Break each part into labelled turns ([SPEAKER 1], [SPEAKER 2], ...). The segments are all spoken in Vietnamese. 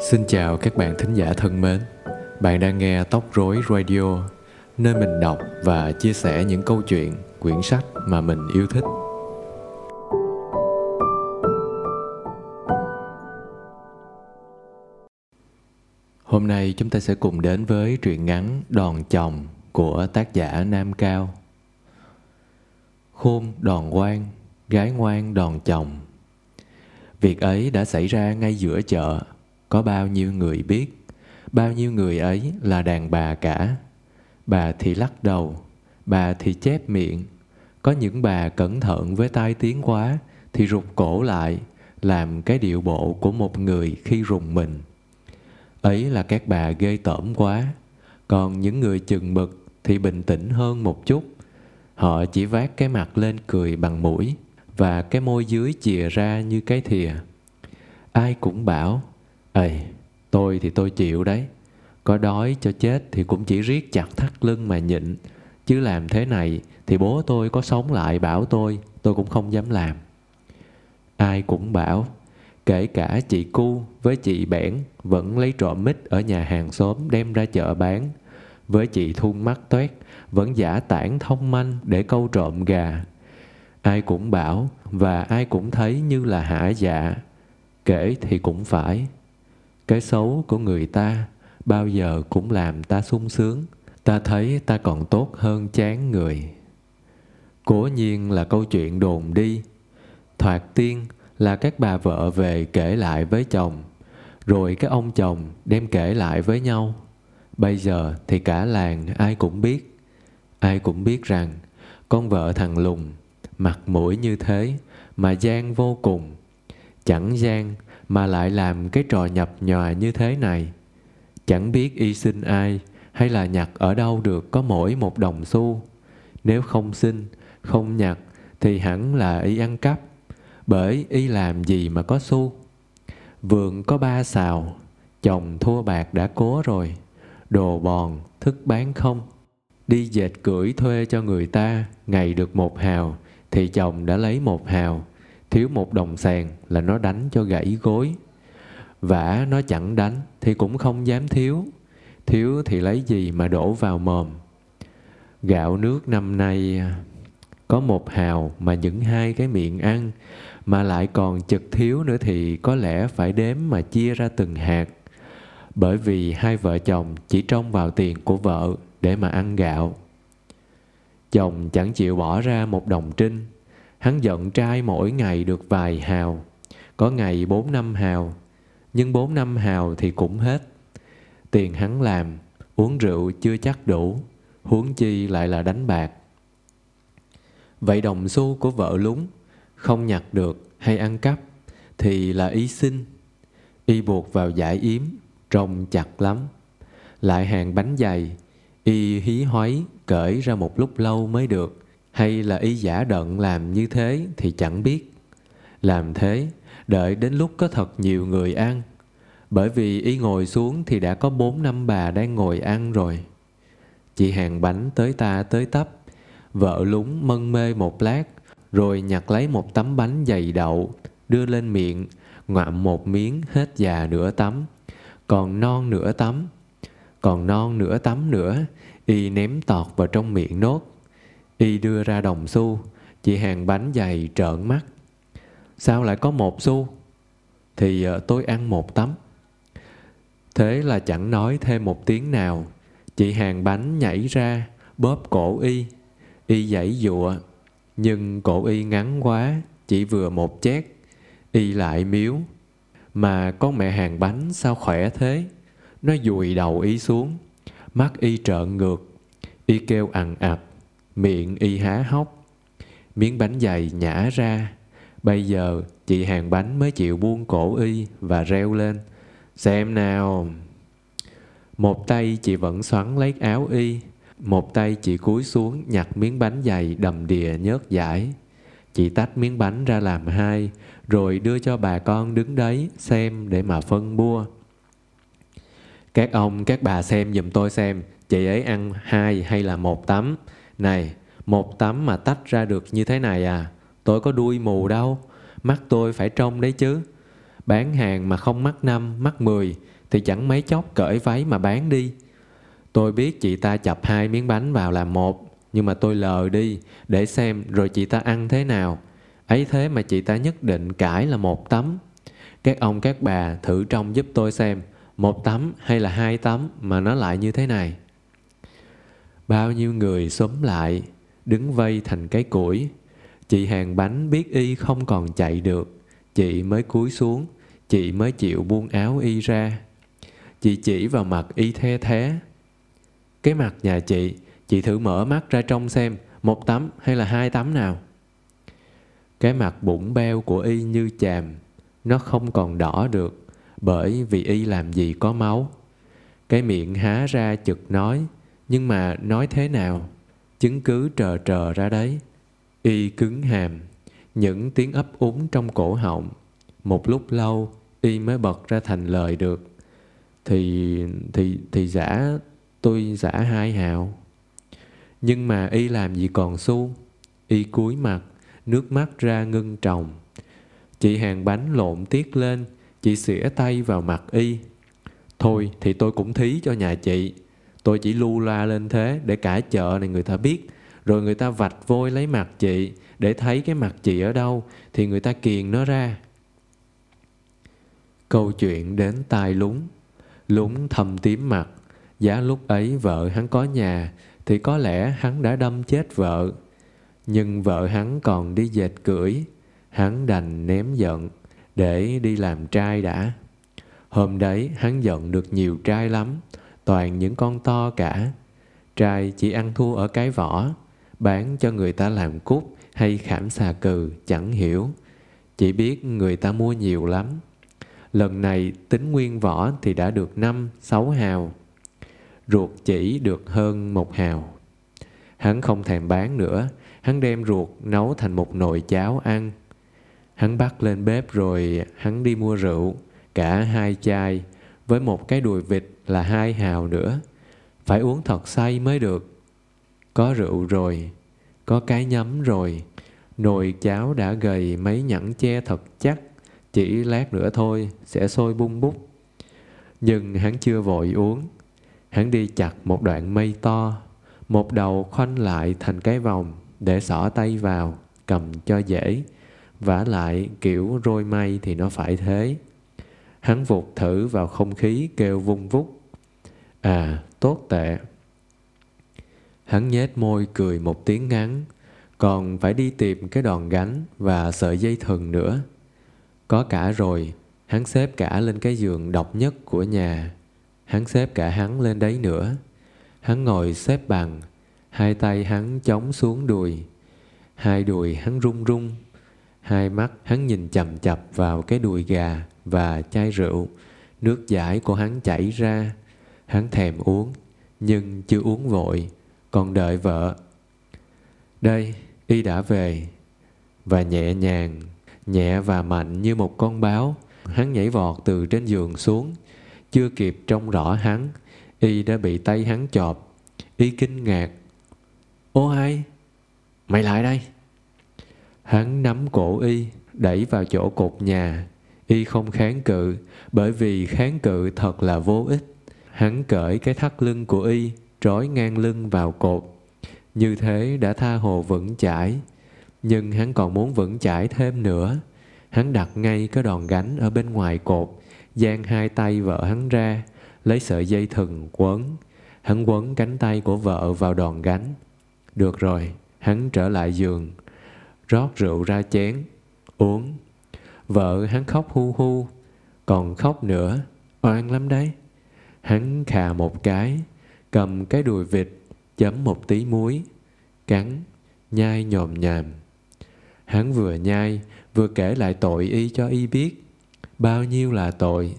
[SPEAKER 1] Xin chào các bạn thính giả thân mến. Bạn đang nghe Tóc Rối Radio, nơi mình đọc và chia sẻ những câu chuyện, quyển sách mà mình yêu thích. Hôm nay chúng ta sẽ cùng đến với truyện ngắn Đòn chồng của tác giả Nam Cao. Khôn đòn quan, gái ngoan đòn chồng. Việc ấy đã xảy ra ngay giữa chợ có bao nhiêu người biết, bao nhiêu người ấy là đàn bà cả. Bà thì lắc đầu, bà thì chép miệng. Có những bà cẩn thận với tai tiếng quá thì rụt cổ lại, làm cái điệu bộ của một người khi rùng mình. Ấy là các bà ghê tởm quá. Còn những người chừng mực thì bình tĩnh hơn một chút. Họ chỉ vác cái mặt lên cười bằng mũi và cái môi dưới chìa ra như cái thìa. Ai cũng bảo Ê, tôi thì tôi chịu đấy. Có đói cho chết thì cũng chỉ riết chặt thắt lưng mà nhịn. Chứ làm thế này thì bố tôi có sống lại bảo tôi, tôi cũng không dám làm. Ai cũng bảo, kể cả chị Cu với chị Bẻn vẫn lấy trộm mít ở nhà hàng xóm đem ra chợ bán. Với chị Thun mắt toét vẫn giả tản thông manh để câu trộm gà. Ai cũng bảo và ai cũng thấy như là hả dạ. Kể thì cũng phải, cái xấu của người ta bao giờ cũng làm ta sung sướng. Ta thấy ta còn tốt hơn chán người. Cố nhiên là câu chuyện đồn đi. Thoạt tiên là các bà vợ về kể lại với chồng, rồi các ông chồng đem kể lại với nhau. Bây giờ thì cả làng ai cũng biết. Ai cũng biết rằng con vợ thằng lùng mặt mũi như thế mà gian vô cùng. Chẳng gian mà lại làm cái trò nhập nhòa như thế này. Chẳng biết y xin ai hay là nhặt ở đâu được có mỗi một đồng xu. Nếu không xin không nhặt thì hẳn là y ăn cắp, bởi y làm gì mà có xu. Vườn có ba xào, chồng thua bạc đã cố rồi, đồ bòn thức bán không. Đi dệt cưỡi thuê cho người ta, ngày được một hào thì chồng đã lấy một hào thiếu một đồng sàn là nó đánh cho gãy gối. Vả nó chẳng đánh thì cũng không dám thiếu. Thiếu thì lấy gì mà đổ vào mồm? Gạo nước năm nay à, có một hào mà những hai cái miệng ăn, mà lại còn chật thiếu nữa thì có lẽ phải đếm mà chia ra từng hạt. Bởi vì hai vợ chồng chỉ trông vào tiền của vợ để mà ăn gạo. Chồng chẳng chịu bỏ ra một đồng trinh. Hắn giận trai mỗi ngày được vài hào, có ngày bốn năm hào, nhưng bốn năm hào thì cũng hết. Tiền hắn làm, uống rượu chưa chắc đủ, huống chi lại là đánh bạc. Vậy đồng xu của vợ lúng, không nhặt được hay ăn cắp, thì là ý sinh. Y buộc vào giải yếm, trông chặt lắm. Lại hàng bánh dày, y hí hoáy cởi ra một lúc lâu mới được hay là ý giả đận làm như thế thì chẳng biết. Làm thế, đợi đến lúc có thật nhiều người ăn. Bởi vì y ngồi xuống thì đã có bốn năm bà đang ngồi ăn rồi. Chị hàng bánh tới ta tới tấp. Vợ lúng mân mê một lát, rồi nhặt lấy một tấm bánh dày đậu, đưa lên miệng, ngoạm một miếng hết già nửa tấm. Còn non nửa tấm. Còn non nửa tấm nữa, y ném tọt vào trong miệng nốt. Y đưa ra đồng xu, chị hàng bánh dày trợn mắt. Sao lại có một xu? Thì ờ, tôi ăn một tấm. Thế là chẳng nói thêm một tiếng nào. Chị hàng bánh nhảy ra, bóp cổ y. Y giãy dụa, nhưng cổ y ngắn quá, chỉ vừa một chét. Y lại miếu. Mà con mẹ hàng bánh sao khỏe thế? Nó dùi đầu y xuống, mắt y trợn ngược. Y kêu ằn ặt miệng y há hốc. Miếng bánh dày nhả ra. Bây giờ chị hàng bánh mới chịu buông cổ y và reo lên, xem nào. Một tay chị vẫn xoắn lấy áo y, một tay chị cúi xuống nhặt miếng bánh dày đầm đìa nhớt giải chị tách miếng bánh ra làm hai, rồi đưa cho bà con đứng đấy xem để mà phân bua. Các ông, các bà xem giùm tôi xem, chị ấy ăn hai hay là một tấm? Này, một tấm mà tách ra được như thế này à? Tôi có đuôi mù đâu, mắt tôi phải trông đấy chứ. Bán hàng mà không mắt năm, mắt mười thì chẳng mấy chốc cởi váy mà bán đi. Tôi biết chị ta chập hai miếng bánh vào làm một, nhưng mà tôi lờ đi để xem rồi chị ta ăn thế nào. Ấy thế mà chị ta nhất định cãi là một tấm. Các ông các bà thử trông giúp tôi xem một tấm hay là hai tấm mà nó lại như thế này. Bao nhiêu người xúm lại, đứng vây thành cái củi. Chị hàng bánh biết y không còn chạy được, chị mới cúi xuống, chị mới chịu buông áo y ra. Chị chỉ vào mặt y the thế. Cái mặt nhà chị, chị thử mở mắt ra trong xem, một tấm hay là hai tấm nào. Cái mặt bụng beo của y như chàm, nó không còn đỏ được, bởi vì y làm gì có máu. Cái miệng há ra chực nói, nhưng mà nói thế nào? Chứng cứ trờ trờ ra đấy. Y cứng hàm, những tiếng ấp úng trong cổ họng. Một lúc lâu, y mới bật ra thành lời được. Thì, thì, thì giả, tôi giả hai hào. Nhưng mà y làm gì còn xu. Y cúi mặt, nước mắt ra ngưng tròng. Chị hàng bánh lộn tiết lên, chị xỉa tay vào mặt y. Thôi thì tôi cũng thí cho nhà chị. Tôi chỉ lu loa lên thế để cả chợ này người ta biết. Rồi người ta vạch vôi lấy mặt chị để thấy cái mặt chị ở đâu thì người ta kiền nó ra. Câu chuyện đến tai lúng. Lúng thầm tím mặt. Giá lúc ấy vợ hắn có nhà thì có lẽ hắn đã đâm chết vợ. Nhưng vợ hắn còn đi dệt cưỡi. Hắn đành ném giận để đi làm trai đã. Hôm đấy hắn giận được nhiều trai lắm toàn những con to cả. Trai chỉ ăn thua ở cái vỏ, bán cho người ta làm cút hay khảm xà cừ chẳng hiểu. Chỉ biết người ta mua nhiều lắm. Lần này tính nguyên vỏ thì đã được năm sáu hào. Ruột chỉ được hơn một hào. Hắn không thèm bán nữa, hắn đem ruột nấu thành một nồi cháo ăn. Hắn bắt lên bếp rồi hắn đi mua rượu, cả hai chai, với một cái đùi vịt là hai hào nữa. Phải uống thật say mới được. Có rượu rồi, có cái nhắm rồi. Nồi cháo đã gầy mấy nhẫn che thật chắc. Chỉ lát nữa thôi, sẽ sôi bung bút. Nhưng hắn chưa vội uống. Hắn đi chặt một đoạn mây to, một đầu khoanh lại thành cái vòng để xỏ tay vào, cầm cho dễ. vả lại kiểu rôi mây thì nó phải thế. Hắn vụt thử vào không khí kêu vung vút. À, tốt tệ. Hắn nhếch môi cười một tiếng ngắn, còn phải đi tìm cái đòn gánh và sợi dây thừng nữa. Có cả rồi, hắn xếp cả lên cái giường độc nhất của nhà. Hắn xếp cả hắn lên đấy nữa. Hắn ngồi xếp bằng, hai tay hắn chống xuống đùi. Hai đùi hắn rung rung, hai mắt hắn nhìn chầm chập vào cái đùi gà và chai rượu. Nước giải của hắn chảy ra, hắn thèm uống, nhưng chưa uống vội, còn đợi vợ. Đây, y đã về, và nhẹ nhàng, nhẹ và mạnh như một con báo, hắn nhảy vọt từ trên giường xuống, chưa kịp trông rõ hắn, y đã bị tay hắn chọp, y kinh ngạc. Ô hai, mày lại đây. Hắn nắm cổ y, đẩy vào chỗ cột nhà, y không kháng cự, bởi vì kháng cự thật là vô ích. Hắn cởi cái thắt lưng của y, trói ngang lưng vào cột. Như thế đã tha hồ vững chãi. Nhưng hắn còn muốn vững chãi thêm nữa. Hắn đặt ngay cái đòn gánh ở bên ngoài cột, giang hai tay vợ hắn ra, lấy sợi dây thừng quấn. Hắn quấn cánh tay của vợ vào đòn gánh. Được rồi, hắn trở lại giường, rót rượu ra chén, uống. Vợ hắn khóc hu hu, còn khóc nữa, oan lắm đấy. Hắn khà một cái, cầm cái đùi vịt, chấm một tí muối, cắn, nhai nhòm nhàm. Hắn vừa nhai, vừa kể lại tội y cho y biết. Bao nhiêu là tội.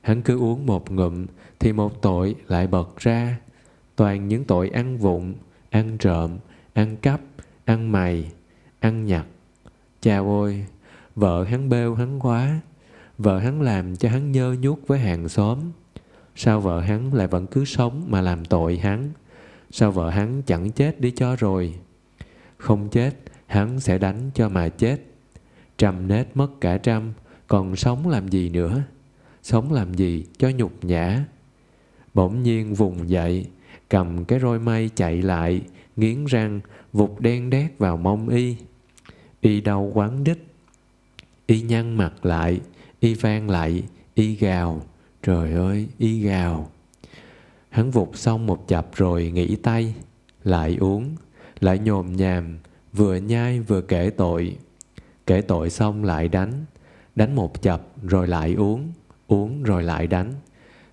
[SPEAKER 1] Hắn cứ uống một ngụm, thì một tội lại bật ra. Toàn những tội ăn vụng, ăn trộm, ăn cắp, ăn mày, ăn nhặt. Chào ôi, vợ hắn bêu hắn quá. Vợ hắn làm cho hắn nhơ nhút với hàng xóm. Sao vợ hắn lại vẫn cứ sống mà làm tội hắn? Sao vợ hắn chẳng chết đi cho rồi? Không chết, hắn sẽ đánh cho mà chết. Trăm nết mất cả trăm, còn sống làm gì nữa sống làm gì cho nhục nhã bỗng nhiên vùng dậy cầm cái roi mây chạy lại nghiến răng vụt đen đét vào mông y y đau quán đích y nhăn mặt lại y vang lại y gào trời ơi, y gào. Hắn vụt xong một chập rồi nghỉ tay, lại uống, lại nhồm nhàm, vừa nhai vừa kể tội. Kể tội xong lại đánh đánh một chập rồi lại uống uống rồi lại đánh.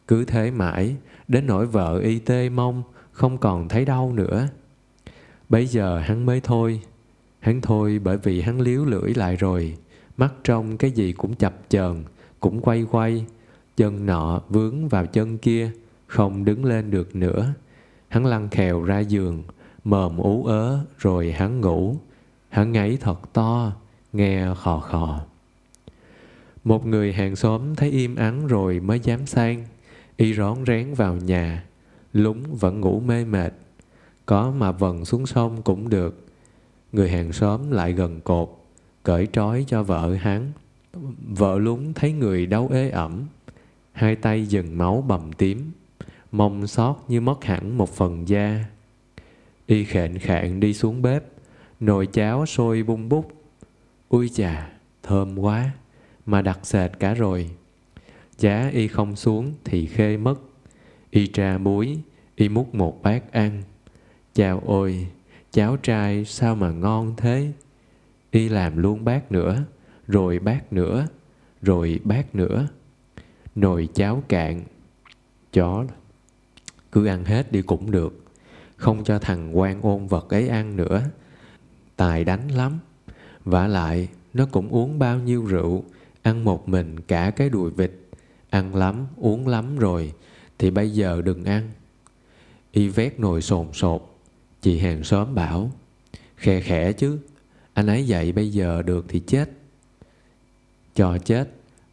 [SPEAKER 1] Cứ thế mãi, đến nỗi vợ y tê mông không còn thấy đau nữa. Bây giờ hắn mới thôi, hắn thôi bởi vì hắn liếu lưỡi lại rồi. Mắt trong cái gì cũng chập chờn, cũng quay quay chân nọ vướng vào chân kia, không đứng lên được nữa. Hắn lăn khèo ra giường mờm ú ớ, rồi hắn ngủ. Hắn ngáy thật to, nghe khò khò. Một người hàng xóm thấy im ắng rồi mới dám sang. Y rón rén vào nhà, lúng vẫn ngủ mê mệt. Có mà vần xuống sông cũng được. Người hàng xóm lại gần cột, cởi trói cho vợ hắn. Vợ lúng thấy người đau ế ẩm hai tay dần máu bầm tím, mông xót như mất hẳn một phần da. Y khện khạng đi xuống bếp, nồi cháo sôi bung bút. Ui chà, thơm quá, mà đặc sệt cả rồi. Giá y không xuống thì khê mất. Y tra muối, y múc một bát ăn. Chào ôi, cháo trai sao mà ngon thế? Y làm luôn bát nữa, rồi bát nữa, rồi bát nữa nồi cháo cạn, chó. Cứ ăn hết đi cũng được. Không cho thằng quan ôn vật ấy ăn nữa. Tài đánh lắm. Vả lại, nó cũng uống bao nhiêu rượu, ăn một mình cả cái đùi vịt. Ăn lắm, uống lắm rồi, thì bây giờ đừng ăn. Y vét nồi sồn sột. Chị hàng xóm bảo khe khẽ chứ, anh ấy dậy bây giờ được thì chết. Cho chết,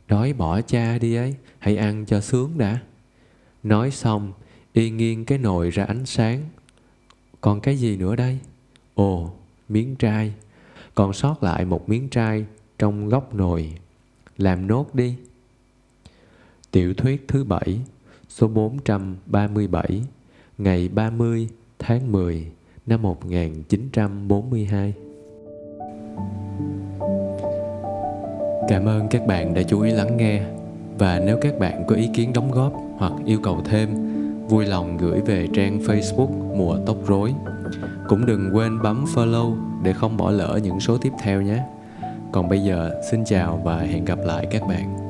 [SPEAKER 1] đói bỏ cha đi ấy hãy ăn cho sướng đã. Nói xong, y nghiêng cái nồi ra ánh sáng. Còn cái gì nữa đây? Ồ, miếng trai. Còn sót lại một miếng trai trong góc nồi. Làm nốt đi. Tiểu thuyết thứ bảy, số 437 ngày 30 tháng 10 năm 1942 Cảm ơn các bạn đã chú ý lắng nghe và nếu các bạn có ý kiến đóng góp hoặc yêu cầu thêm vui lòng gửi về trang Facebook Mùa Tóc Rối. Cũng đừng quên bấm follow để không bỏ lỡ những số tiếp theo nhé. Còn bây giờ, xin chào và hẹn gặp lại các bạn.